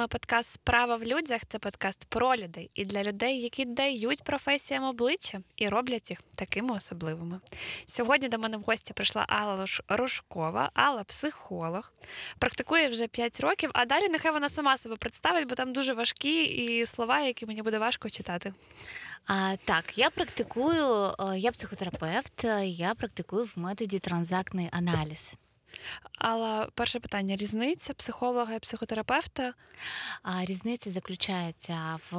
вами подкаст Справа в людях. Це подкаст про людей і для людей, які дають професіям обличчя і роблять їх такими особливими. Сьогодні до мене в гості прийшла Алла Рожкова, Алла психолог, практикує вже 5 років, а далі нехай вона сама себе представить, бо там дуже важкі і слова, які мені буде важко читати. А, Так, я практикую, я психотерапевт, я практикую в методі транзактний аналіз. Але перше питання: різниця психолога і психотерапевта? А різниця заключається в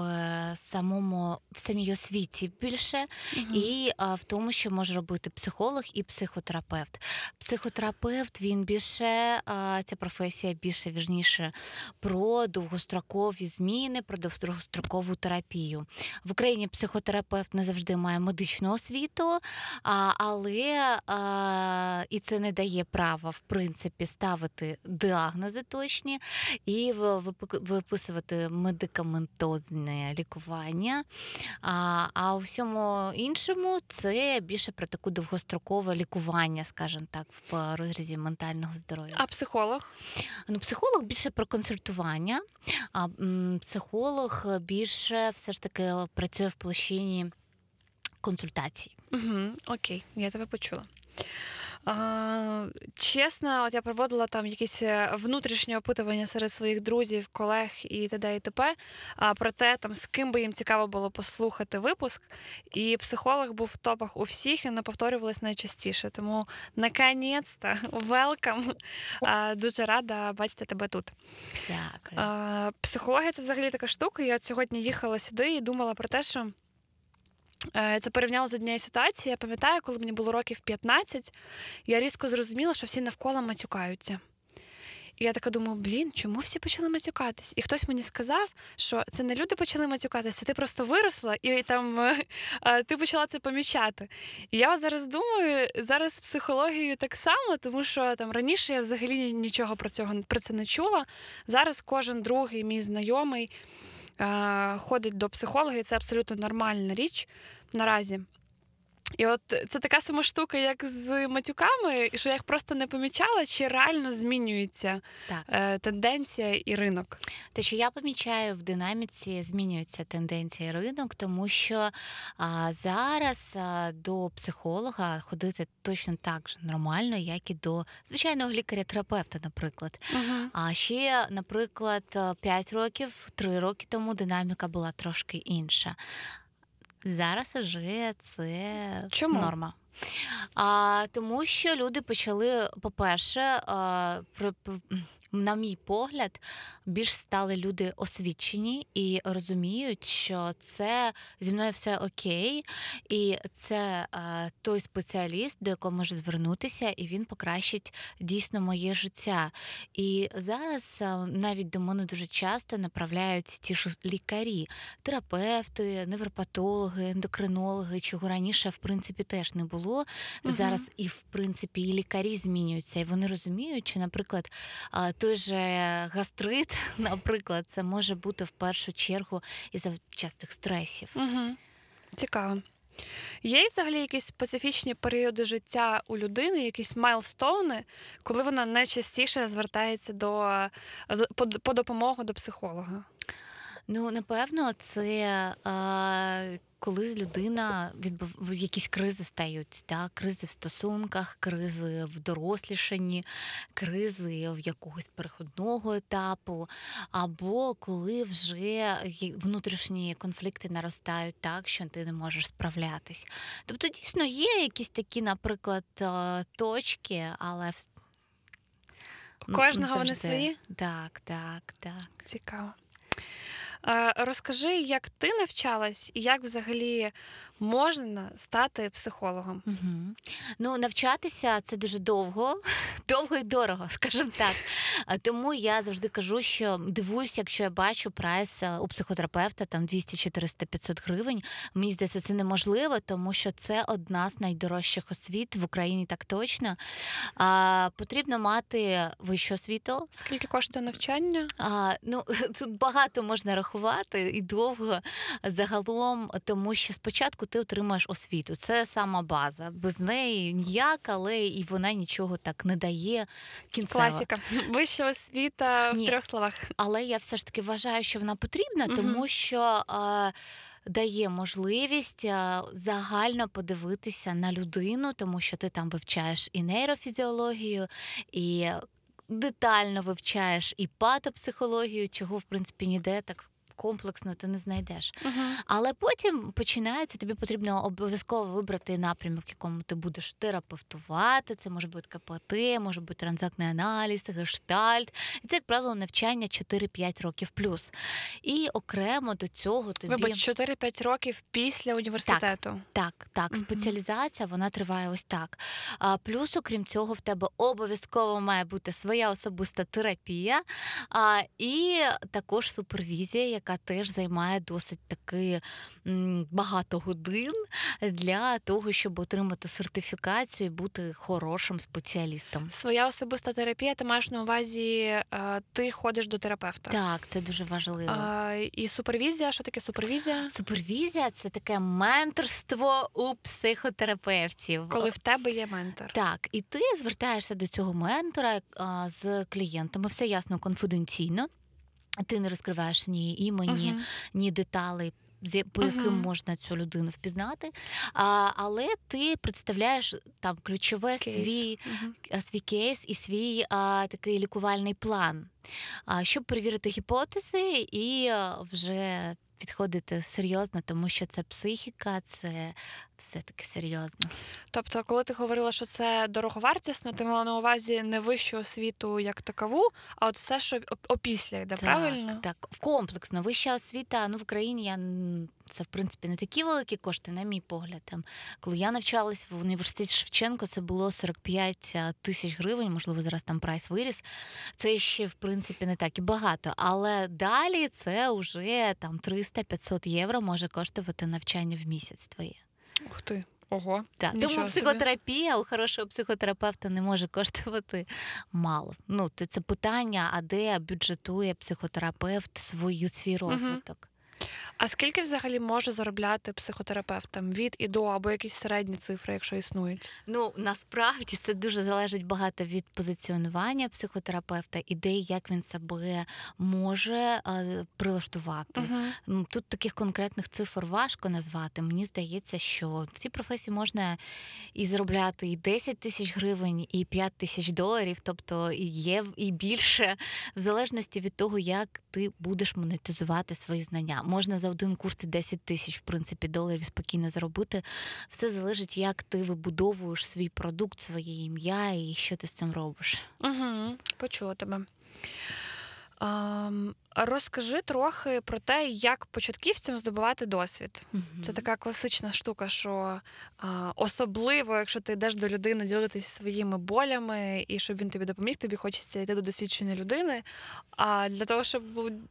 самому в самій освіті більше угу. і а, в тому, що може робити психолог і психотерапевт. Психотерапевт він більше а, ця професія більше вірніше про довгострокові зміни, про довгострокову терапію. В Україні психотерапевт не завжди має медичну освіту, а, але а, і це не дає права в принципі ставити діагнози точні і виписувати медикаментозне лікування. А а у всьому іншому це більше про таку довгострокове лікування, скажімо так, в розрізі ментального здоров'я. А психолог? Ну, Психолог більше про консультування, а психолог більше все ж таки працює в площині консультацій. Угу, Окей, я тебе почула. А, Чесно, от я проводила там якісь е, внутрішні опитування серед своїх друзів, колег і т.д. і т.п. А про те, там з ким би їм цікаво було послухати випуск. І психолог був в топах у всіх, і не повторювалось найчастіше. Тому наконець-то, велкам. Дуже рада бачити тебе тут. Дякую. А, Психологія це взагалі така штука. Я от сьогодні їхала сюди і думала про те, що. Е, це порівняла з однією ситуацією. Я пам'ятаю, коли мені було років 15, я різко зрозуміла, що всі навколо матюкаються. І я така думаю, блін, чому всі почали матюкатись? І хтось мені сказав, що це не люди почали матюкатися, ти просто виросла і там е, ти почала це помічати. І я зараз думаю, зараз психологією так само, тому що там раніше я взагалі нічого про цього про це не чула. Зараз кожен другий мій знайомий ходить до психолога, і це абсолютно нормальна річ наразі. І от це така сама штука, як з матюками, що я їх просто не помічала, чи реально змінюється так. Е, тенденція і ринок. Те, що я помічаю в динаміці, змінюється тенденція ринок, тому що а, зараз а, до психолога ходити точно так же нормально, як і до звичайного лікаря-терапевта, наприклад. uh А ще, наприклад, 5 років, 3 роки тому динаміка була трошки інша. Зараз уже це Чому? норма. А, Тому що люди почали, по-перше, а, при, на мій погляд, більш стали люди освічені і розуміють, що це зі мною все окей, і це е, той спеціаліст, до якого можу звернутися, і він покращить дійсно моє життя. І зараз е, навіть до мене дуже часто направляють ті ж лікарі, терапевти, невропатологи, ендокринологи, чого раніше в принципі теж не було. Угу. Зараз і в принципі і лікарі змінюються, і вони розуміють, що, наприклад, е, той же гастрит, наприклад, це може бути в першу чергу із за частих стресів. Угу. Цікаво. Є взагалі якісь специфічні періоди життя у людини, якісь майлстоуни, коли вона найчастіше звертається до по, по допомогу до психолога? Ну, напевно, це е, коли людина відбув якісь кризи стають, так? кризи в стосунках, кризи в дорослішанні, кризи в якогось переходного етапу, або коли вже внутрішні конфлікти наростають так, що ти не можеш справлятись. Тобто, дійсно, є якісь такі, наприклад, е, точки, але у кожного вони свої? Так, так, так. Цікаво. Е, розкажи, як ти навчалась і як взагалі можна стати психологом? Угу. Ну, навчатися це дуже довго, довго і дорого, скажімо так. Тому я завжди кажу, що дивуюся, якщо я бачу прайс е, у психотерапевта там 200, 400, 500 гривень. Мені здається, це неможливо, тому що це одна з найдорожчих освіт в Україні так точно. А, Потрібно мати вищу освіту. Скільки коштує навчання? А, Ну тут багато можна рахувати і довго загалом, тому що спочатку ти отримаєш освіту. Це сама база. Без неї ніяк, але і вона нічого так не дає. Кінцево. Класіка. Вища освіта в трьох словах. Але я все ж таки вважаю, що вона потрібна, тому що. А, Дає можливість загально подивитися на людину, тому що ти там вивчаєш і нейрофізіологію, і детально вивчаєш і патопсихологію, чого в принципі ніде так комплексно ти не знайдеш. Але потім починається, тобі потрібно обов'язково вибрати напрямок, в якому ти будеш терапевтувати. Це може бути КПТ, може бути транзактний аналіз, гештальт. І це, як правило, навчання 4-5 років плюс. І окремо до цього тобі Вибач, 4-5 років після університету. так, так, Мгм. спеціалізація вона триває ось так. А, плюс, окрім цього, в тебе обов'язково має бути своя особиста терапія, а, і також супервізія, яка теж займає досить таки багато годин для того, щоб отримати сертифікацію і бути хорошим спеціалістом. Своя особиста терапія, ти маєш на увазі, е, ти ходиш до терапевта. Так, це дуже важливо. А, і супервізія, що таке супервізія? Супервізія це таке менторство у психотерапевтів. Коли в тебе є ментор. Так, і ти звертаєшся до цього ментора з клієнтами, все ясно, конфіденційно. Ти не розкриваєш ні імені, Мгм. ні деталей. з- По яким Мгм. можна цю людину впізнати, а, але ти представляєш там ключове Кейс. свій, а, свій кейс і свій а, такий лікувальний план, а, щоб перевірити гіпотези і вже підходити серйозно, тому що це психіка, це все таки серйозно. Тобто, коли ти говорила, що це дороговартісно, ти мала на увазі не вищу освіту як такову, а от все, що опісля йде, правильно? Так, комплексно. Вища освіта, ну в Україні я це в принципі не такі великі кошти, на мій погляд. Там, коли я навчалась в університеті Шевченко, це було 45 тисяч гривень, можливо, зараз там прайс виріс. Це ще в принципі не так і багато. Але далі це вже там 300-500 євро може коштувати навчання в місяць твоє. Ух ти. Ого. Так, Нічого тому собі. психотерапія у хорошого психотерапевта не може коштувати мало. Ну, то це питання, а де бюджетує психотерапевт свою свій розвиток. А скільки взагалі може заробляти психотерапевт там від і до, або якісь середні цифри, якщо існують? Ну насправді це дуже залежить багато від позиціонування психотерапевта, ідей, як він себе може е, прилаштувати. М, Тут таких конкретних цифр важко назвати. Мені здається, що в цій професії можна і заробляти і 10 тисяч гривень, і 5 тисяч доларів, тобто і є і більше, в залежності від того, як ти будеш монетизувати свої знання. Можна за один курс і 10 тисяч, в принципі, доларів спокійно заробити. Все залежить, як ти вибудовуєш свій продукт, своє ім'я і що ти з цим робиш. Угу. Почула тебе. Ам, розкажи трохи про те, як початківцям здобувати досвід. Це така класична штука, що а, особливо, якщо ти йдеш до людини ділитись своїми болями, і щоб він тобі допоміг, тобі хочеться йти до досвідченої людини. А для того, щоб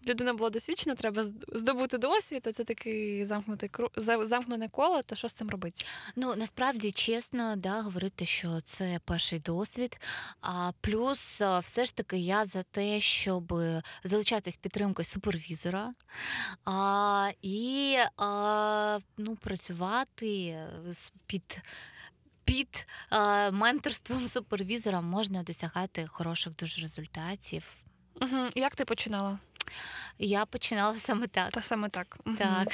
людина була досвідчена, треба здобути досвід. Це такий замкнутий кру... замкнене коло. То що з цим робити? Ну насправді чесно, да, говорити, що це перший досвід. А плюс, все ж таки, я за те, щоб залучатись підтримкою супервізора а, і а, ну, працювати під. Під а, менторством супервізора можна досягати хороших дуже результатів. Угу. Як ти починала? Я починала саме так. Та саме так. Так.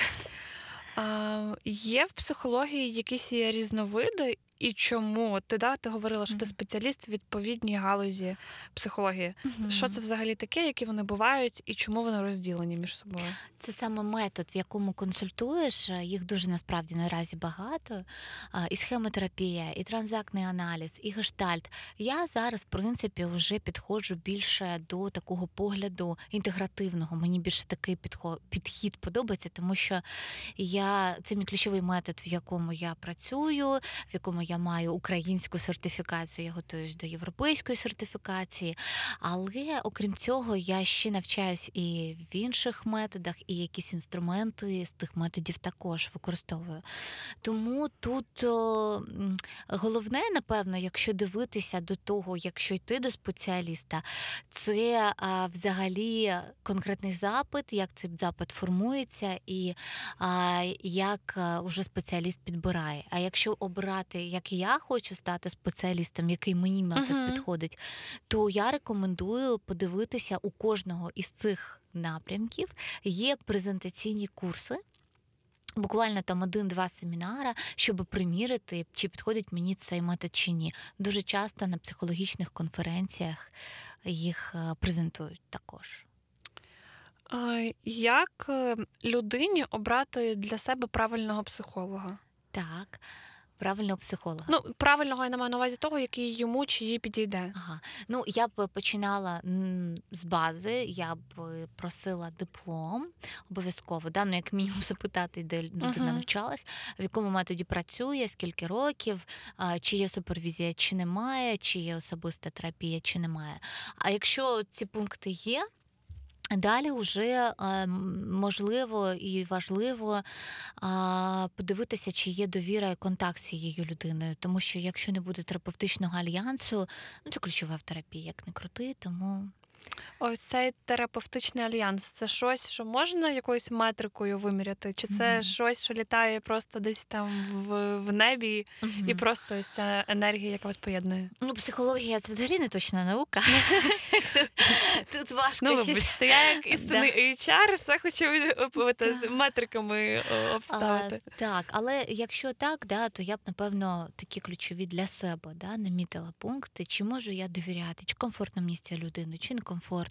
А, є в психології якісь різновиди, і чому? Ти да, ти говорила, що ти спеціаліст в відповідній галузі психології. Що це взагалі таке, які вони бувають, і чому вони розділені між собою? Це саме метод, в якому консультуєш. е, Їх дуже насправді наразі багато. І схемотерапія, і транзактний аналіз, і гештальт. Я зараз, в принципі, вже підходжу більше до такого погляду інтегративного. Мені більше такий підход, підхід подобається, тому що я це мій ключовий метод, в якому я працюю, в якому я маю українську сертифікацію, я готуюсь до європейської сертифікації. Але окрім цього, я ще навчаюсь і в інших методах, і якісь інструменти з тих методів також використовую. Тому тут о, головне, напевно, якщо дивитися до того, якщо йти до спеціаліста, це а, взагалі конкретний запит, як цей запит формується, і а, як уже спеціаліст підбирає. А якщо обирати, як я хочу стати спеціалістом, який мені метод uh-huh. підходить, то я рекомендую подивитися у кожного із цих напрямків є презентаційні курси. Буквально там один-два семінара, щоб примірити, чи підходить мені цей метод чи ні. Дуже часто на психологічних конференціях їх е, презентують також. Як е, людині обрати для себе правильного психолога? Так. Правильного психолога. Ну, правильного я не маю на увазі того, який йому чи їй підійде. Ага. Ну, я б починала з бази, я б просила диплом обов'язково, да? ну, як мінімум запитати, де людина uh-huh. навчалась, в якому методі працює, скільки років, чи є супервізія, чи немає, чи є особиста терапія, чи немає. А якщо ці пункти є, Далі вже можливо і важливо подивитися, чи є довіра і контакт з цією людиною. Тому що якщо не буде терапевтичного альянсу, ну це ключова в терапії, як не крути, тому. Ось цей терапевтичний альянс це щось, що можна якоюсь метрикою виміряти? Чи це mm-hmm. щось, що літає просто десь там в в небі, mm-hmm. і просто ось ця енергія, яка вас поєднує? Ну, психологія це взагалі не точна наука. Тут важко. Ну, вибачте, я як істинний HR, все хочу метриками обставити. Так, але якщо так, да, то я б напевно такі ключові для себе да, намітила пункти, чи можу я довіряти, чи комфортно мені з цією людиною, чи не комфортно.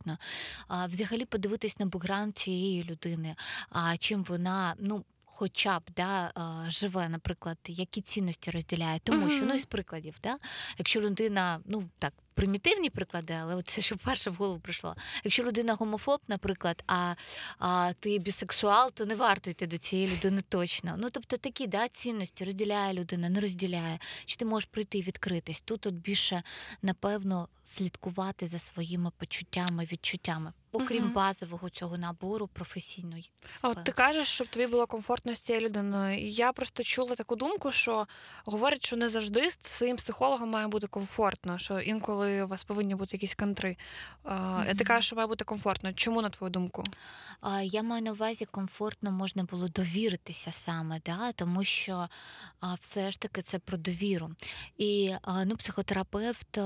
А, Взагалі подивитись на бекграунд цієї людини, а чим вона ну. Хоча б да, живе, наприклад, які цінності розділяє, тому uh-huh. що ну із прикладів, да, якщо людина, ну так примітивні приклади, але це що перше в голову прийшло. Якщо людина гомофоб, наприклад, а а ти бісексуал, то не варто йти до цієї людини точно. Ну тобто такі да, цінності розділяє людина, не розділяє. Чи ти можеш прийти і відкритись? Тут от більше напевно слідкувати за своїми почуттями, відчуттями окрім угу. базового цього набору професійної. От ти кажеш, щоб тобі було комфортно з цією людиною. І я просто чула таку думку, що говорять, що не завжди з своїм психологом має бути комфортно, що інколи у вас повинні бути якісь кантри. Угу. Ти кажеш, що має бути комфортно. Чому на твою думку? Я маю на увазі, комфортно можна було довіритися саме, да? тому що все ж таки це про довіру. І ну, психотерапевт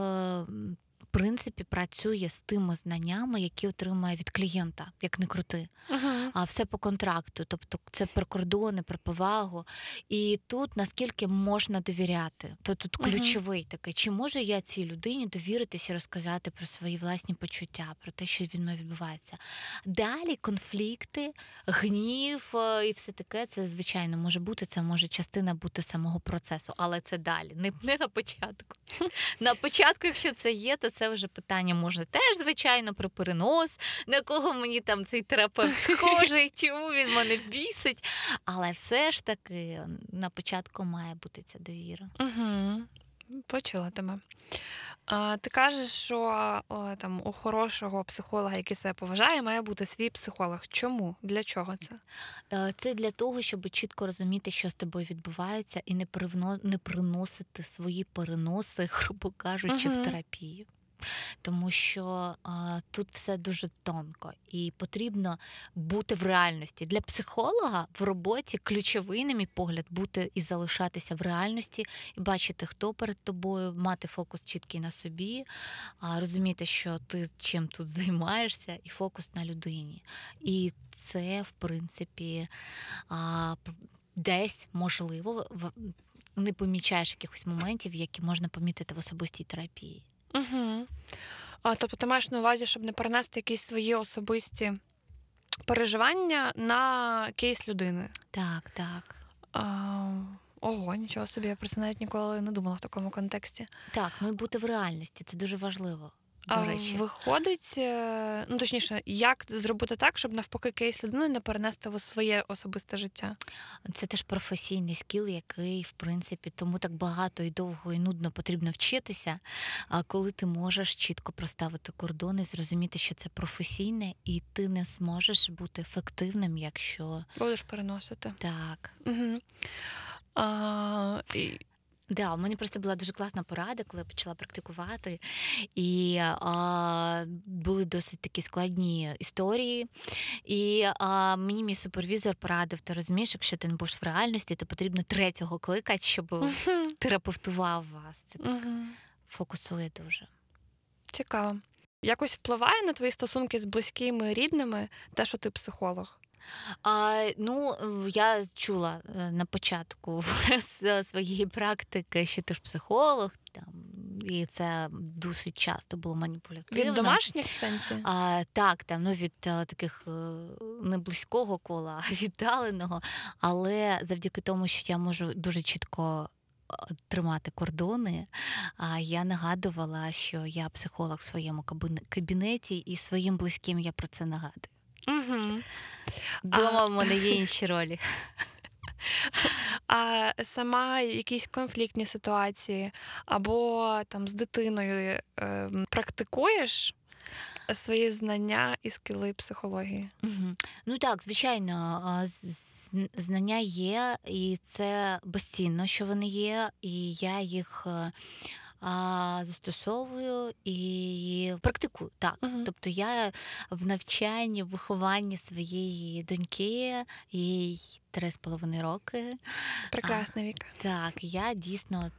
принципі працює з тими знаннями, які отримує від клієнта, як не крути. Uh-huh. А все по контракту, тобто це про кордони, про повагу. І тут наскільки можна довіряти, то тут ключовий такий, чи можу я цій людині довіритися і розказати про свої власні почуття, про те, що від мене відбувається. Далі конфлікти, гнів е, і все таке, це звичайно може бути. Це може частина бути самого процесу, але це далі, не, не на початку. На початку, якщо це є, то це вже питання може теж, звичайно, про перенос, на кого мені там цей терапевт схожий, чому він мене бісить. Але все ж таки на початку має бути ця довіра. Угу. Почула тебе. А, Ти кажеш, що о, там у хорошого психолога, який себе поважає, має бути свій психолог. Чому? Для чого це? Е, це для того, щоб чітко розуміти, що з тобою відбувається, і не не приносити свої переноси, грубо кажучи, угу. в терапію тому що а, тут все дуже тонко і потрібно бути в реальності. Для психолога в роботі ключовий, на мій погляд, бути і залишатися в реальності, і бачити, хто перед тобою, мати фокус чіткий на собі, а, розуміти, що ти чим тут займаєшся, і фокус на людині. І це, в принципі, а, десь можливо не помічаєш якихось моментів, які можна помітити в особистій терапії. Угу. А, Тобто ти маєш на увазі, щоб не перенести якісь свої особисті переживання на кейс людини. Так, так. А, Ого, нічого собі, я про це навіть ніколи не думала в такому контексті. Так, ну і бути в реальності це дуже важливо. До А речі. виходить, е, ну точніше, як зробити так, щоб навпаки кейс людини не перенести в своє особисте життя? Це теж професійний скіл, який, в принципі, тому так багато і довго і нудно потрібно вчитися. А коли ти можеш чітко проставити кордони, зрозуміти, що це професійне, і ти не зможеш бути ефективним, якщо Будеш переносити. так. Угу. А, і... Да, у мене просто була дуже класна порада, коли я почала практикувати, і а, були досить такі складні історії. І а, мені мій супервізор порадив, ти розумієш, якщо ти не будеш в реальності, то потрібно третього кликати, щоб терапевтував вас. Це так Мгм. фокусує дуже. Цікаво. Якось впливає на твої стосунки з близькими рідними те, що ти психолог? А, ну, я чула е, на початку своєї практики, що ти ж психолог, там, і це досить часто було маніпулятивно. Від домашніх в сенсі? А, так, там ну від а, таких е, не близького кола, а віддаленого. Але завдяки тому, що я можу дуже чітко тримати кордони, а я нагадувала, що я психолог в своєму кабінеті, і своїм близьким я про це нагадую. Угу. Дома в мене є інші ролі. А сама якісь конфліктні ситуації або там з дитиною е, практикуєш свої знання і скіли психології? Мгм. Ну так, звичайно, знання є, і це безцінно, що вони є, і я їх е, а, застосовую і практикую. Так. Мгм. Тобто я в навчанні, в вихованні своєї доньки, їй три з половиною роки. Прекрасна віка. Так, я дійсно.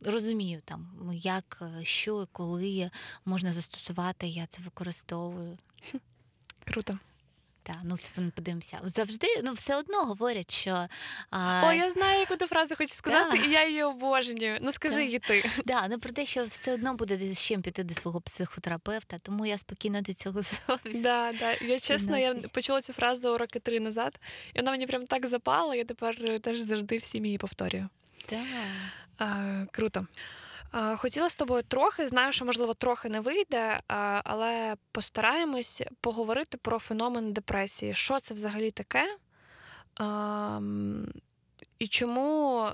Розумію там, як, е, що і коли можна застосувати, я це використовую. Круто. Так, ну це ми подивимося. Завжди ну все одно говорять, що а, О, я знаю, яку ти фразу хочеш сказати, Да. і я її обожнюю. Ну скажи Так. її ти. да, ну про те, що все одно буде з чим піти до свого психотерапевта, тому я спокійно до цього зовсім. Да, да. Я чесно, я почула цю фразу роки три назад, і вона мені прям так запала, я тепер е, теж завжди всім її повторюю. Так. А, круто. Хотіла з тобою трохи, знаю, що можливо трохи не вийде, але постараємось поговорити про феномен депресії. Що це взагалі таке? І чому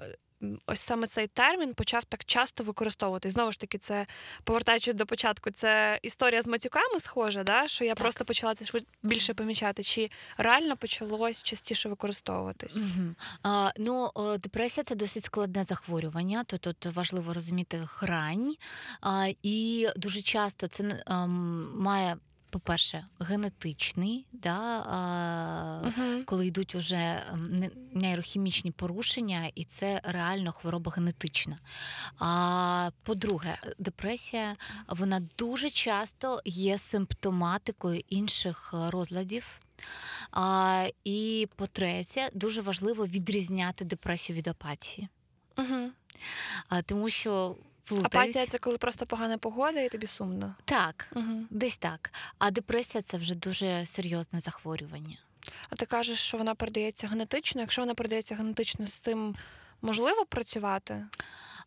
ось саме цей термін почав так часто використовувати? Знову ж таки, це повертаючись до початку, це історія з матюками схожа, да? що я Так. просто почала це більше помічати. Чи реально почалось частіше використовуватись? Угу. А, ну, депресія це досить складне захворювання, то тут важливо розуміти грань. А, і дуже часто це н- ем, має, по-перше, генетичний, да, а, Угу. коли йдуть уже ем, нейрохімічні порушення, і це реально хвороба генетична. А по-друге, депресія вона дуже часто є симптоматикою інших е, розладів. А, і по-третє, дуже важливо відрізняти депресію від апатії, Угу. а, тому що плутають. Апатія це коли просто погана погода і тобі сумно. так, Угу. десь так. А депресія це вже дуже серйозне захворювання. А ти кажеш, що вона передається генетично. Якщо вона передається генетично, з цим можливо працювати?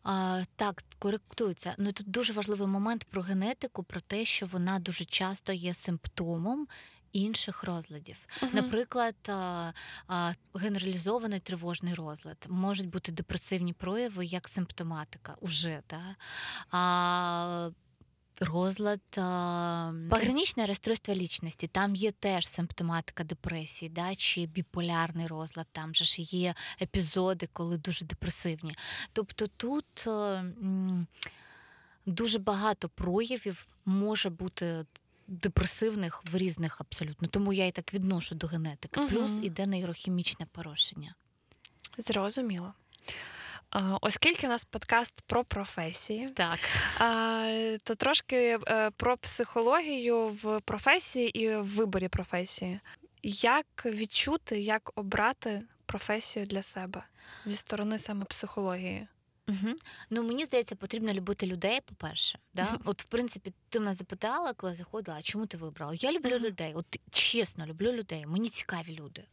А, так, коректується. Ну тут дуже важливий момент про генетику, про те, що вона дуже часто є симптомом інших розладів. Мгм. Наприклад, а, генералізований тривожний розлад можуть бути депресивні прояви як симптоматика уже. Да? А, Розлад а, пограничне розстройство лічності. Там є теж симптоматика депресії, да, чи біполярний розлад, там же ж є епізоди, коли дуже депресивні. Тобто тут е, дуже багато проявів може бути депресивних в різних абсолютно. Тому я і так відношу до генетики. Мгм. Плюс іде нейрохімічне порушення. Зрозуміло. Оскільки у нас подкаст про професії, Так. то трошки е, про психологію в професії і в виборі професії. Як відчути, як обрати професію для себе зі сторони саме психології? Угу. Ну мені здається, потрібно любити людей, по-перше. Да? От, в принципі, ти мене запитала, коли заходила, а чому ти вибрала? Я люблю Мгм. людей. От чесно, люблю людей. Мені цікаві люди.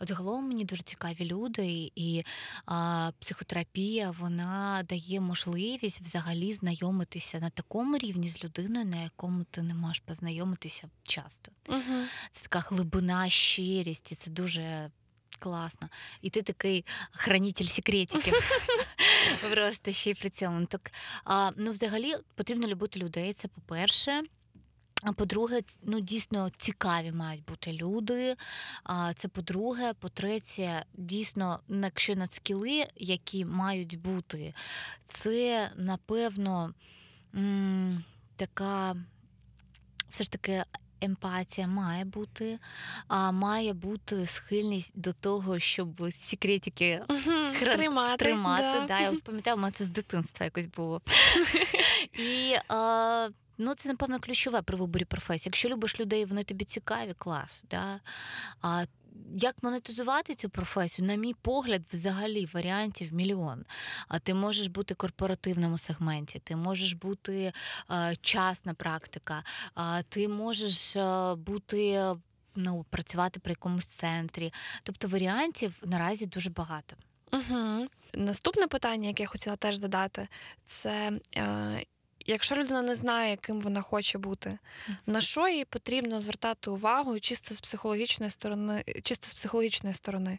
От загалом мені дуже цікаві люди, і а, психотерапія вона дає можливість взагалі знайомитися на такому рівні з людиною, на якому ти не можеш познайомитися часто. Угу. Це така глибина, щирість, і це дуже класно. І ти такий хранитель секретиків. Просто ще й при цьому. Так, а, ну, взагалі, потрібно любити людей. Це по-перше. А по-друге, ну дійсно цікаві мають бути люди. А це по-друге, по-третє, дійсно, якщо на скіли, які мають бути, це напевно м- така все ж таки емпатія має бути, а має бути схильність до того, щоб секретики. Хран- Тримати. тримати. Да. Да. Я от пам'ятаю, у мене це з дитинства якось було. І а, ну, це, напевно, ключове при виборі професії. Якщо любиш людей, вони тобі цікаві, клас. Да? А як монетизувати цю професію, на мій погляд, взагалі варіантів мільйон. А ти можеш бути в корпоративному сегменті, ти можеш бути е, частна практика, а ти можеш е, бути. Ну, працювати при якомусь центрі. Тобто варіантів наразі дуже багато. Угу. Наступне питання, яке я хотіла теж задати, це е, якщо людина не знає, ким вона хоче бути, на що їй потрібно звертати увагу чисто з психологічної сторони, чисто з психологічної сторони,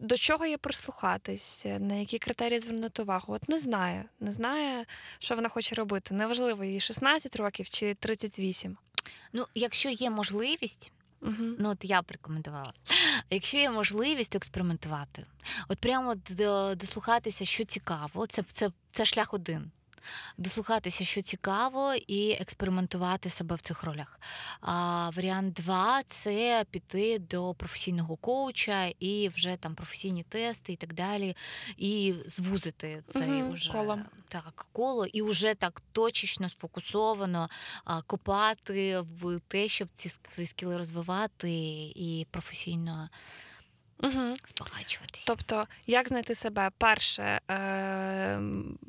до чого їй прислухатись, на які критерії звернути увагу? От не знає, не знає, що вона хоче робити. Неважливо, їй 16 років чи 38. Ну, якщо є можливість, Угу. ну от я б рекомендувала. Якщо є можливість експериментувати, от прямо дослухатися, що цікаво, це, це, це шлях один. Дослухатися, що цікаво, і експериментувати себе в цих ролях. А варіант два це піти до професійного коуча і вже там професійні тести і так далі, і звузити цей Мгм, уже коло. так коло, і вже так точечно, сфокусовано а, копати в те, щоб ці свої скіли розвивати і професійно Угу. збагачуватися. Тобто, як знайти себе? Перше е-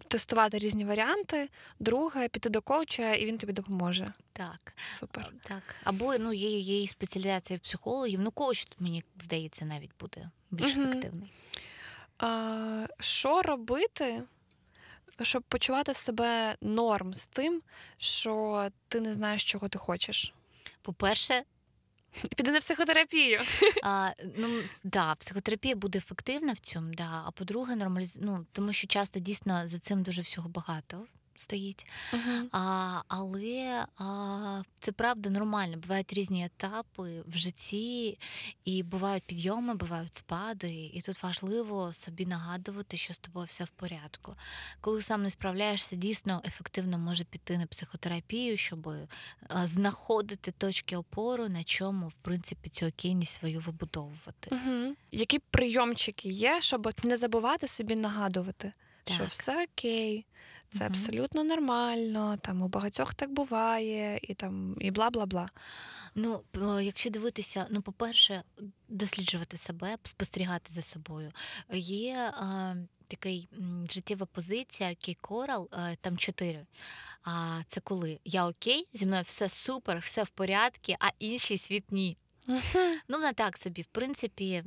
тестувати різні варіанти, друге піти до коуча, і він тобі допоможе. Так, Супер. так. Або ну є, є і спеціалізація психологів. Ну, коуч тут мені здається навіть буде більш Мгм. ефективний. А, що робити, щоб почувати себе норм з тим, що ти не знаєш, чого ти хочеш? По-перше, Піди на психотерапію. А, ну, да, психотерапія буде ефективна в цьому, да. а по-друге, нормаліз... ну, тому що часто дійсно за цим дуже всього багато стоїть. А, але а, це правда нормально. Бувають різні етапи в житті, і бувають підйоми, бувають спади. І тут важливо собі нагадувати, що з тобою все в порядку. Коли сам не справляєшся, дійсно ефективно може піти на психотерапію, щоб а, знаходити точки опору, на чому в принципі цю окейність свою вибудовувати. Угу. Які прийомчики є, щоб от не забувати собі нагадувати, що все окей, це абсолютно нормально, там у багатьох так буває, і там і бла бла бла. Ну, якщо дивитися, ну, по-перше, досліджувати себе, спостерігати за собою. Є е, такий життєва позиція, окей, корал, е, там чотири. А це коли я окей, зі мною все супер, все в порядку, а інший світ ні. Ну, вона так собі, в принципі,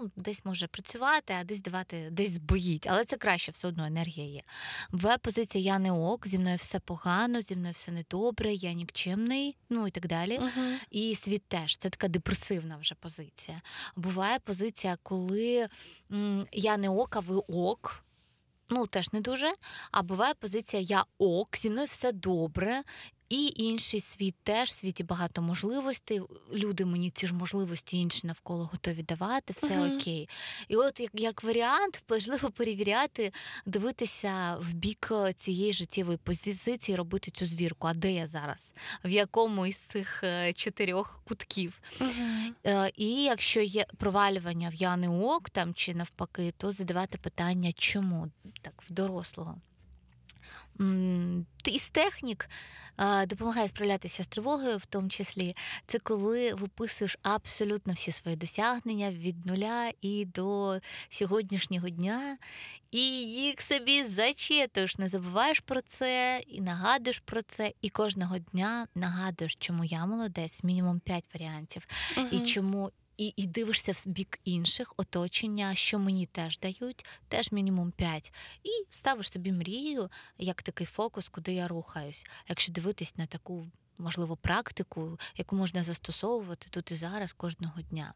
ну, десь може працювати, а десь давати, десь збоїть. Але це краще, все одно енергія є. В позиція я не ок, зі мною все погано, зі мною все недобре, я нікчемний, ну і так далі. Мгм. І світ теж це така депресивна вже позиція. Буває позиція, коли м, я не ок, а ви ок. Ну, теж не дуже. А буває позиція Я ок, зі мною все добре. І інший світ теж, в світі багато можливостей. Люди мені ці ж можливості інші навколо готові давати, все Мгм. окей. І от як, як варіант, важливо перевіряти, дивитися в бік е, цієї життєвої позиції, робити цю звірку. А де я зараз? В якому із цих е, чотирьох кутків? Е, І якщо є провалювання в я не ок там чи навпаки, то задавати питання, чому так в дорослого. Із технік допомагає справлятися з тривогою, в тому числі, це коли виписуєш абсолютно всі свої досягнення від нуля і до сьогоднішнього дня, і їх собі зачитуєш, не забуваєш про це, і нагадуєш про це, і кожного дня нагадуєш, чому я молодець, мінімум 5 варіантів і чому і, і дивишся в бік інших оточення, що мені теж дають, теж мінімум 5. І ставиш собі мрію, як такий фокус, куди я рухаюсь. Якщо дивитись на таку. Можливо, практику, яку можна застосовувати тут і зараз кожного дня.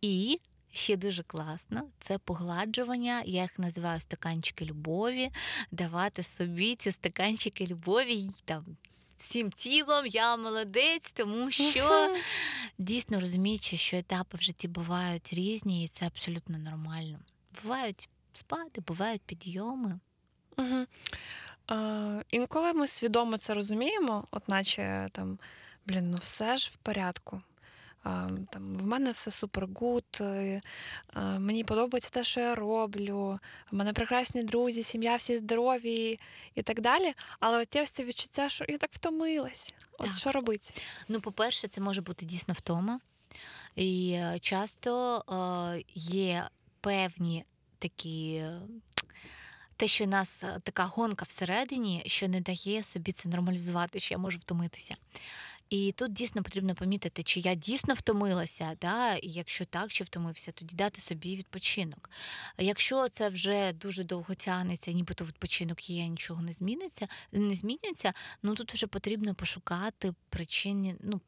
І ще дуже класно це погладжування, я їх називаю стаканчики любові, давати собі ці стаканчики любові там всім тілом, я молодець, тому що дійсно розуміючи, що етапи в житті бувають різні, і це абсолютно нормально. Бувають спади, бувають підйоми. Угу. Е, інколи ми свідомо це розуміємо, от наче там, блін, ну все ж в порядку. Там, В мене все супергуд, е, мені подобається те, що я роблю, в мене прекрасні друзі, сім'я, всі здорові і так далі. Але от є ось це відчуття, що я так втомилась. От Так. що робити? Ну, по-перше, це може бути дійсно втома. І е, часто е, є певні такі. е, Те, що в нас така гонка всередині, що не дає собі це нормалізувати, що я можу втомитися. І тут дійсно потрібно помітити, чи я дійсно втомилася, да? і якщо так, чи втомився, тоді дати собі відпочинок. Якщо це вже дуже довго тягнеться, нібито відпочинок є, нічого не зміниться, не змінюється, ну тут вже потрібно пошукати причини, ну,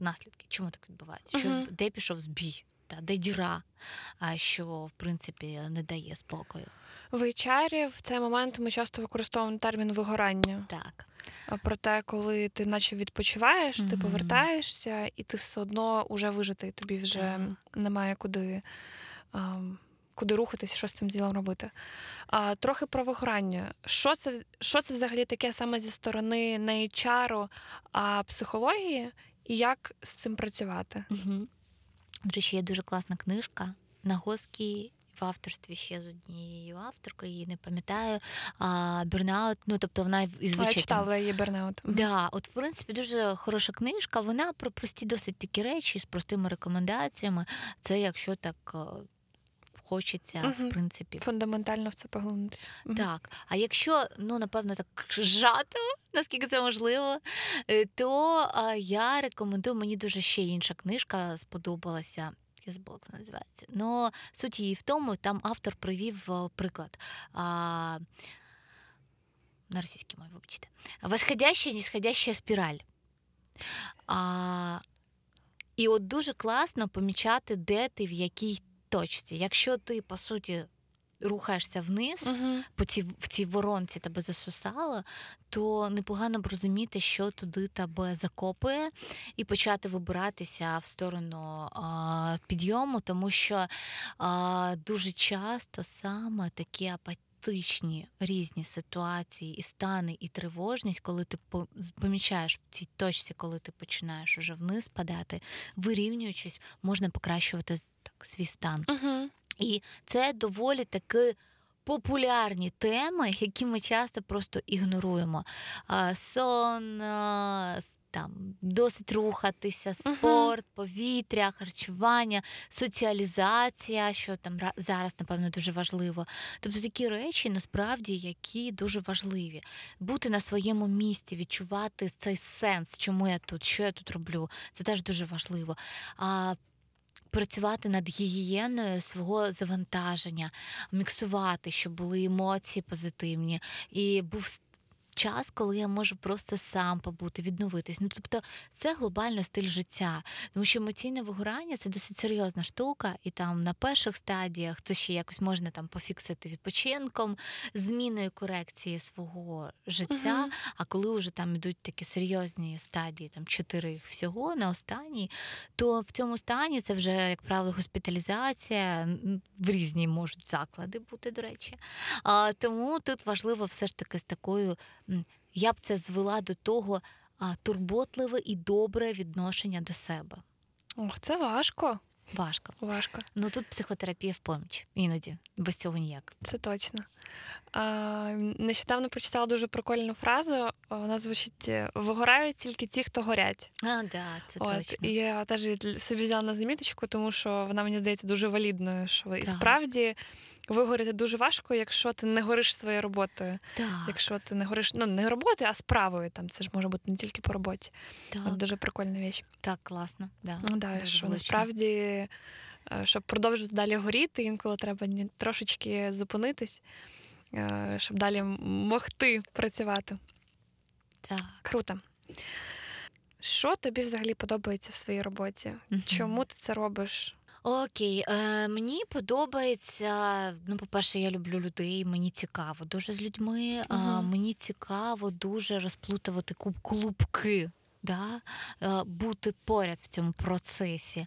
наслідки, чому так відбувається, що де пішов збій, та, де діра, а що в принципі не дає спокою. В HR в цей момент ми часто використовуємо термін вигорання. Так. А Про те, коли ти наче відпочиваєш, ти Мгм. повертаєшся, і ти все одно уже вижитий, тобі вже Так. немає куди, а, куди рухатись, що з цим ділом робити. А, трохи про вигорання. Що це, що це взагалі таке саме зі сторони не HR, а психології, і як з цим працювати? Угу. До речі, є дуже класна книжка на Госкі в авторстві ще з однією авторкою, її не пам'ятаю. А, Burnout, ну тобто вона і А, Я читала її Бернеут. Да, от в принципі дуже хороша книжка. Вона про прості досить такі речі з простими рекомендаціями. Це якщо так е, хочеться, Мгм. в принципі. Фундаментально в це поглинутися. Так, а якщо ну напевно так зжато, наскільки це можливо, е, то я рекомендую. Мені дуже ще інша книжка сподобалася. Я забула, як вона називається. Но суть її в тому, там автор привів е, приклад. А, на російській мові, вибачте. Восходяща, нисходяща спіраль. А, і от дуже класно помічати, де ти в якій точці. Якщо ти, по суті, рухаєшся вниз, Мгм. по цій, в цій воронці тебе засосало, то непогано б розуміти, що туди тебе закопує, і почати вибиратися в сторону а, підйому, тому що а, дуже часто саме такі апатичні різні ситуації, і стани, і тривожність, коли ти помічаєш в цій точці, коли ти починаєш уже вниз падати, вирівнюючись, можна покращувати так, свій стан. Мгм. І це доволі таки популярні теми, які ми часто просто ігноруємо. Сон, там, досить рухатися, спорт, повітря, харчування, соціалізація, що там зараз, напевно, дуже важливо. Тобто такі речі насправді, які дуже важливі. Бути на своєму місці, відчувати цей сенс, чому я тут, що я тут роблю. Це теж дуже важливо. Працювати над гігієною свого завантаження, міксувати, щоб були емоції позитивні. І був час, коли я можу просто сам побути, відновитись. Ну тобто, це глобально стиль життя, тому що емоційне вигорання це досить серйозна штука, і там на перших стадіях це ще якось можна там пофіксити відпочинком, зміною корекції свого життя. Мгм. А коли вже там ідуть такі серйозні стадії, там чотири їх всього на останній, то в цьому стані це вже, як правило, госпіталізація в різні можуть заклади бути, до речі. А, тому тут важливо все ж таки з такою, я б це звела до того а, турботливе і добре відношення до себе. Ох, це важко. Важко. Важко. Ну тут психотерапія в поміч. Іноді без цього ніяк. Це точно. А, нещодавно прочитала дуже прикольну фразу. Вона звучить: вигорають тільки ті, хто горять. А, да, це От, точно. і я теж собі взяла на заміточку, тому що вона мені здається дуже валідною. Що і Так. справді вигоріти дуже важко, якщо ти не гориш своєю роботою. Так, Якщо ти не гориш ну не роботою, а справою. Там це ж може бути не тільки по роботі. так, От дуже прикольна річ. так, класно. Да, Ну, да, дуже що насправді, е, щоб продовжувати далі горіти, інколи треба трошечки зупинитись, е, щоб далі могти працювати. Так. Круто. Що тобі взагалі подобається в своїй роботі? Чому ти це робиш? Окей, е, мені подобається. Ну, по-перше, я люблю людей, мені цікаво дуже з людьми. А, Мгм. мені цікаво дуже розплутувати куб- клубки. Да? е, Бути поряд в цьому процесі.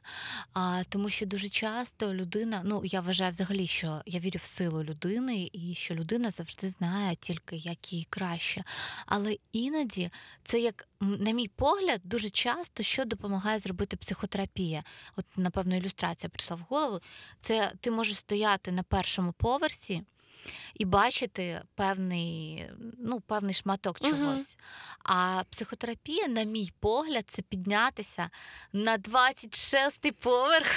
А, тому що дуже часто людина, ну я вважаю взагалі, що я вірю в силу людини, і що людина завжди знає тільки як їй краще. Але іноді це як, на мій погляд, дуже часто що допомагає зробити психотерапія. От, напевно, ілюстрація прийшла в голову. Це ти можеш стояти на першому поверсі і бачити певний, ну, певний шматок чогось. А психотерапія, на мій погляд, це піднятися на 26-й поверх,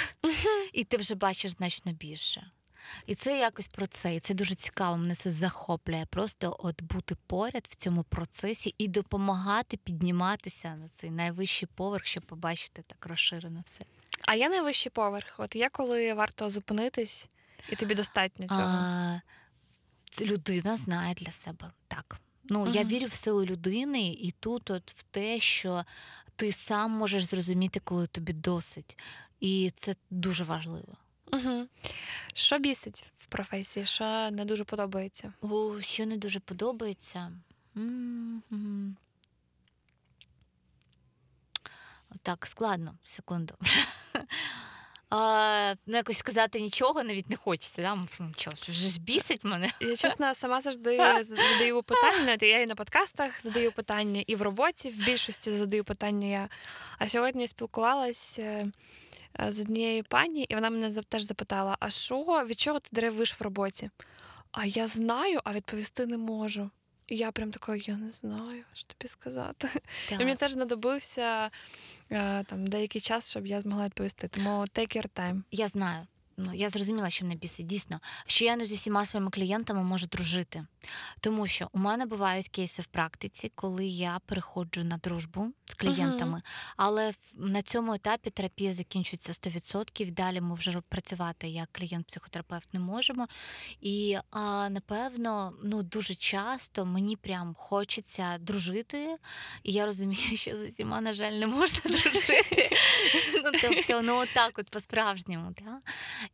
і ти вже бачиш значно більше. І це якось про це. І це дуже цікаво. Мене це захоплює. Просто от бути поряд в цьому процесі і допомагати підніматися на цей найвищий поверх, щоб побачити так розширено все. А є найвищий поверх. От є коли варто зупинитись, і тобі достатньо цього. А, людина знає для себе так. Ну, я вірю в силу людини, і тут, от в те, що ти сам можеш зрозуміти, коли тобі досить. І це дуже важливо. Угу. Що бісить в професії? Що не дуже подобається? О, що не дуже подобається. М-м-м. Так, складно, секунду. А, ну, якось сказати нічого навіть не хочеться. Да? Ну, Чого, вже ж бісить мене. Я чесно сама завжди задаю питання. Я і на подкастах задаю питання, і в роботі в більшості задаю питання я. А сьогодні я спілкувалась е, е, з однією пані, і вона мене теж запитала: а що від чого ти деревиш в роботі? А я знаю, а відповісти не можу. І я прям така, я не знаю, що тобі сказати. І мені теж знадобився е, там деякий час, щоб я змогла відповісти. Тому take your time. Я знаю. Ну, я зрозуміла, що мене бісить дійсно, що я не з усіма своїми клієнтами можу дружити. Тому що у мене бувають кейси в практиці, коли я переходжу на дружбу з клієнтами, але на цьому етапі терапія закінчується 100%. Далі ми вже працювати як клієнт-психотерапевт не можемо. І а, напевно, ну дуже часто мені прям хочеться дружити, і я розумію, що з усіма, на жаль, не можна дружити. Ну, тобто, ну отак, от по-справжньому. Да?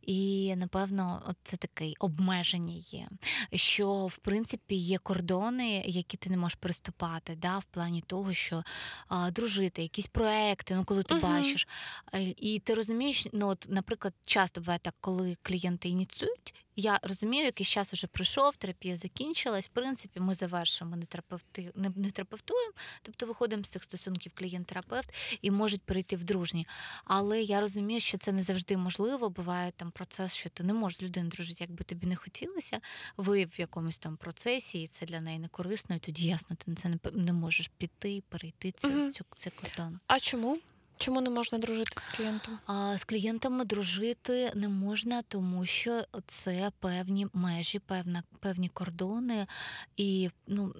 І напевно, це таке обмеження є. Що в принципі є кордони, які ти не можеш переступати, да, в плані того, що а, дружити, якісь проекти, ну коли ти Мгм. бачиш. Е, І ти розумієш, ну от, наприклад, часто буває так, коли клієнти ініціюють. Я розумію, якийсь час уже пройшов, терапія закінчилась. В принципі, ми завершимо, не терапевти, не, не терапевтуємо, тобто виходимо з цих стосунків клієнт-терапевт і можуть перейти в дружні. Але я розумію, що це не завжди можливо. Буває там процес, що ти не можеш з людиною дружити, як би тобі не хотілося. Ви в якомусь там процесі, і це для неї не корисно, і тоді ясно, ти на це не, не можеш піти перейти цю, Мгм. цю, цей кордон. А чому? Чому не можна дружити з клієнтом? А з клієнтами дружити не можна, тому що це певні межі, певна, певні кордони. І ну,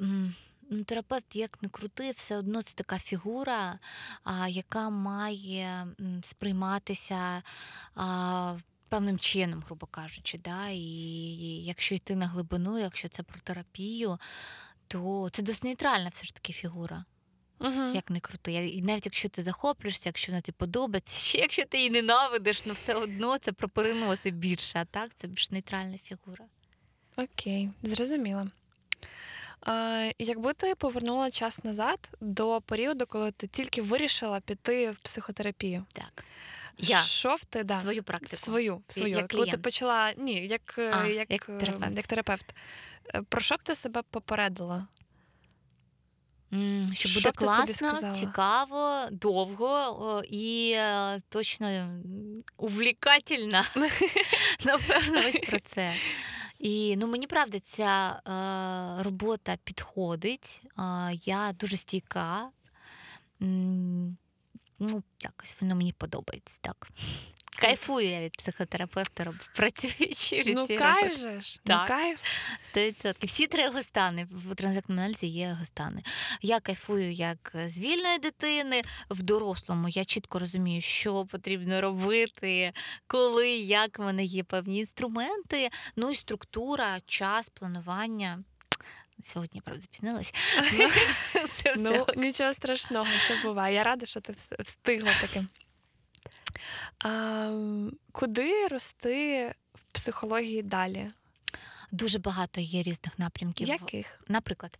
ну, терапевт, як не крути, все одно це така фігура, яка має сприйматися. Певним чином, грубо кажучи, да? і якщо йти на глибину, якщо це про терапію, то це досить нейтральна все ж таки фігура Угу. як не крути. Я- І навіть якщо ти захоплюєшся, якщо вона тобі подобається, ще якщо ти її ненавидиш, ну все одно це про переноси більше, а так це більш нейтральна фігура. Окей, зрозуміла. А, якби ти повернула час назад до періоду, коли ти тільки вирішила піти в психотерапію, Так. Я що б ти да, свою практику. в свою, в свою. як коли ти почала ні, як, е, А, як, як е, терапевт. як терапевт. Е, Про що б ти себе попередила? Що Що буде собі класно, цікаво, довго і е, точно увлікательно. Напевно, ось про це. І ну мені правда ця е, робота підходить. Е, я дуже стійка. Ну, якось воно мені подобається так. Кайфую я від психотерапевта, працюючи від Ну, цієї кайф же ж. Так. Ну, кайф. 100%. Всі три егостани в транзактному аналізі є егостани. Я кайфую як з вільної дитини в дорослому. Я чітко розумію, що потрібно робити, коли, як в мене є певні інструменти. Ну і структура, час, планування. Сьогодні, правда, запізнилась. Ну, Ну, нічого страшного, це буває. Я рада, що ти вс- встигла таки. А, куди рости в психології далі? Дуже багато є різних напрямків. Яких? Наприклад,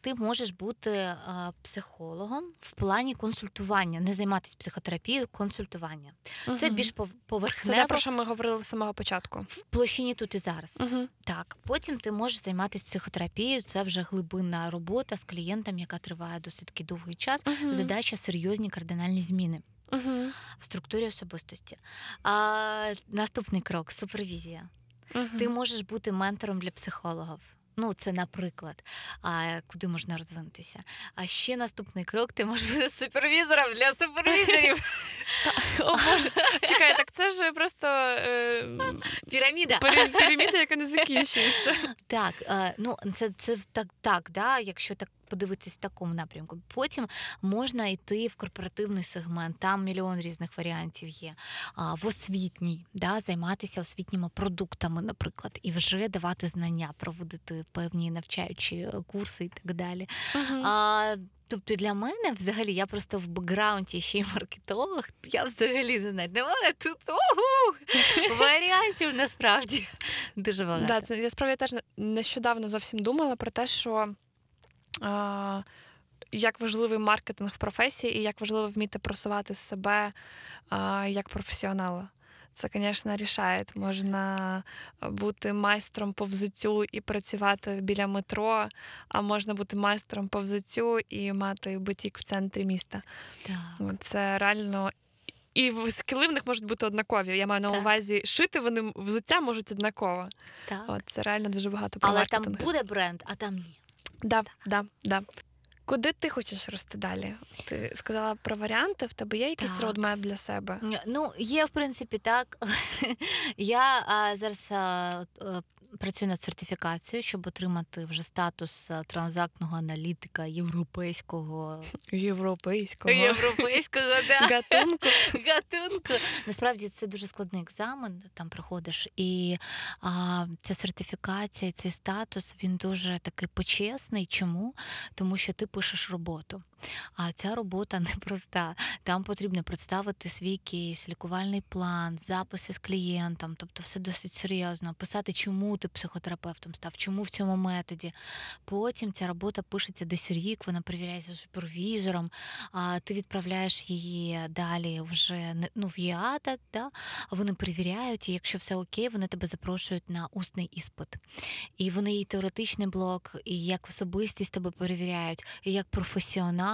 ти можеш бути психологом в плані консультування, не займатися психотерапією, консультування. Це більш пов- це те, про що ми говорили з самого початку. в площині тут і зараз. Угу. Так, потім ти можеш займатися психотерапією. Це вже глибинна робота з клієнтом, яка триває досить довгий час. Задача серйозні кардинальні зміни Угу. в структурі особистості. А, наступний крок супервізія. Ти можеш бути ментором для психологів. Ну, це наприклад, а куди можна розвинутися. А ще наступний крок ти можеш бути супервізором для супервізорів. О, Боже. Чекай, так це ж просто е, Піраміда. піраміда, яка не закінчується. Так, е, ну це, це так, так, да, якщо так подивитись в такому напрямку. Потім можна йти в корпоративний сегмент, там мільйон різних варіантів є. А, в освітній, да, займатися освітніми продуктами, наприклад, і вже давати знання, проводити певні навчаючі е, курси і так далі. А, тобто для мене взагалі я просто в бекграунді ще й маркетолог. Я взагалі не знаю. Для мене тут ого, варіантів насправді дуже багато. Да, це я справді теж не- нещодавно зовсім думала про те, що як важливий маркетинг в професії і як важливо вміти просувати себе як професіонала. Це, звісно, рішає. Можна бути майстром по взуттю і працювати біля метро, а можна бути майстром по взуттю і мати бутік в центрі міста. Так. Це реально. І скіли в них можуть бути однакові. Я маю на Так. увазі, шити вони взуття можуть однаково. Так. От це реально дуже багато про Але там буде бренд, а там ні. Да, да, да. Куди ти хочеш рости далі? Ти сказала про варіанти. В тебе є якийсь родмеп для себе? Ну, є, в принципі, так. Я а, зараз а, е, працюю над сертифікацією, щоб отримати вже статус транзактного аналітика європейського Європейського європейського да. гатунку. гатунку. Насправді це дуже складний екзамен, там проходиш, і а, ця сертифікація, цей статус він дуже такий почесний. Чому? Тому що ти пишеш роботу. А ця робота непроста. Там потрібно представити свій кейс, лікувальний план, записи з клієнтом, тобто все досить серйозно. Писати, чому ти психотерапевтом став, чому в цьому методі. Потім ця робота пишеться десь рік, вона перевіряється супервізором, а ти відправляєш її далі вже ну, в ЄАТА, да? вони перевіряють, і якщо все окей, вони тебе запрошують на усний іспит. І вони і теоретичний блок, і як особистість тебе перевіряють, і як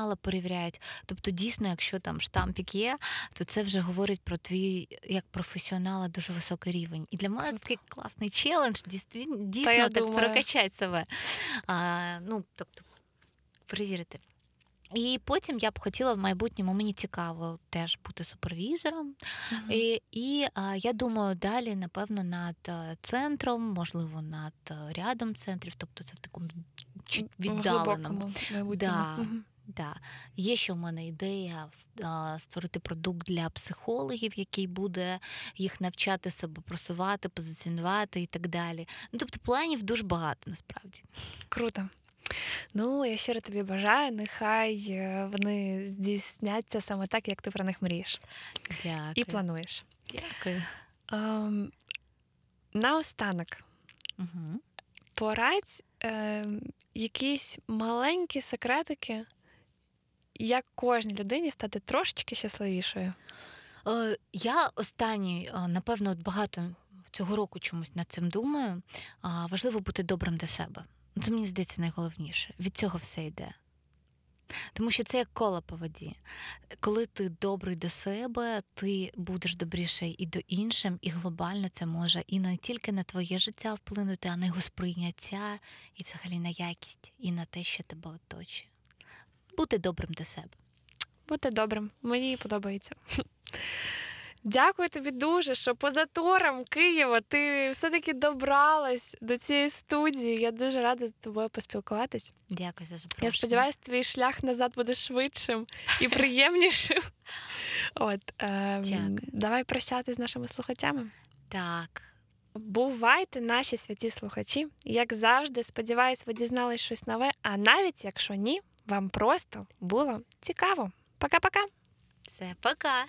професіонала перевіряють. Тобто, дійсно, якщо там штампік є, то це вже говорить про твій як професіонала дуже високий рівень. І для мене це такий класний челендж, дійсно, дійсно так думаю. прокачати себе. А, ну, тобто, перевірити. І потім я б хотіла в майбутньому, мені цікаво теж бути супервізором. І, і а, я думаю, далі, напевно, над е, центром, можливо, над е, рядом центрів, тобто це в такому чуть віддаленому. Да. Мгм. Да. Є ще в мене ідея створити продукт для психологів, який буде їх навчати себе просувати, позиціонувати і так далі. Ну, тобто планів дуже багато насправді. Круто. Ну, я щиро тобі бажаю, нехай е, вони здійсняться саме так, як ти про них мрієш Дякую. і плануєш. Дякую. Ем, наостанок, Угу. порадь ем, якісь маленькі секретики, як кожній людині стати трошечки щасливішою. Е, Я останній, е, напевно, багато цього року чомусь над цим думаю. Важливо бути добрим до себе. Це мені здається найголовніше. Від цього все йде. Тому що це як коло по воді. Коли ти добрий до себе, ти будеш добріший і до іншим, і глобально це може і не тільки на твоє життя вплинути, а на його сприйняття, і взагалі на якість, і на те, що тебе оточує. Бути добрим до себе. Бути добрим, мені подобається. Дякую тобі дуже, що по заторам Києва ти все-таки добралась до цієї студії. Я дуже рада з тобою поспілкуватись. Дякую за запрошення. Я сподіваюся, твій шлях назад буде швидшим і приємнішим. От е, Дякую. давай прощатись з нашими слухачами. Так. Бувайте, наші святі слухачі. Як завжди, сподіваюсь, ви дізнались щось нове. А навіть якщо ні, вам просто було цікаво. Пока-пока. Все, пока.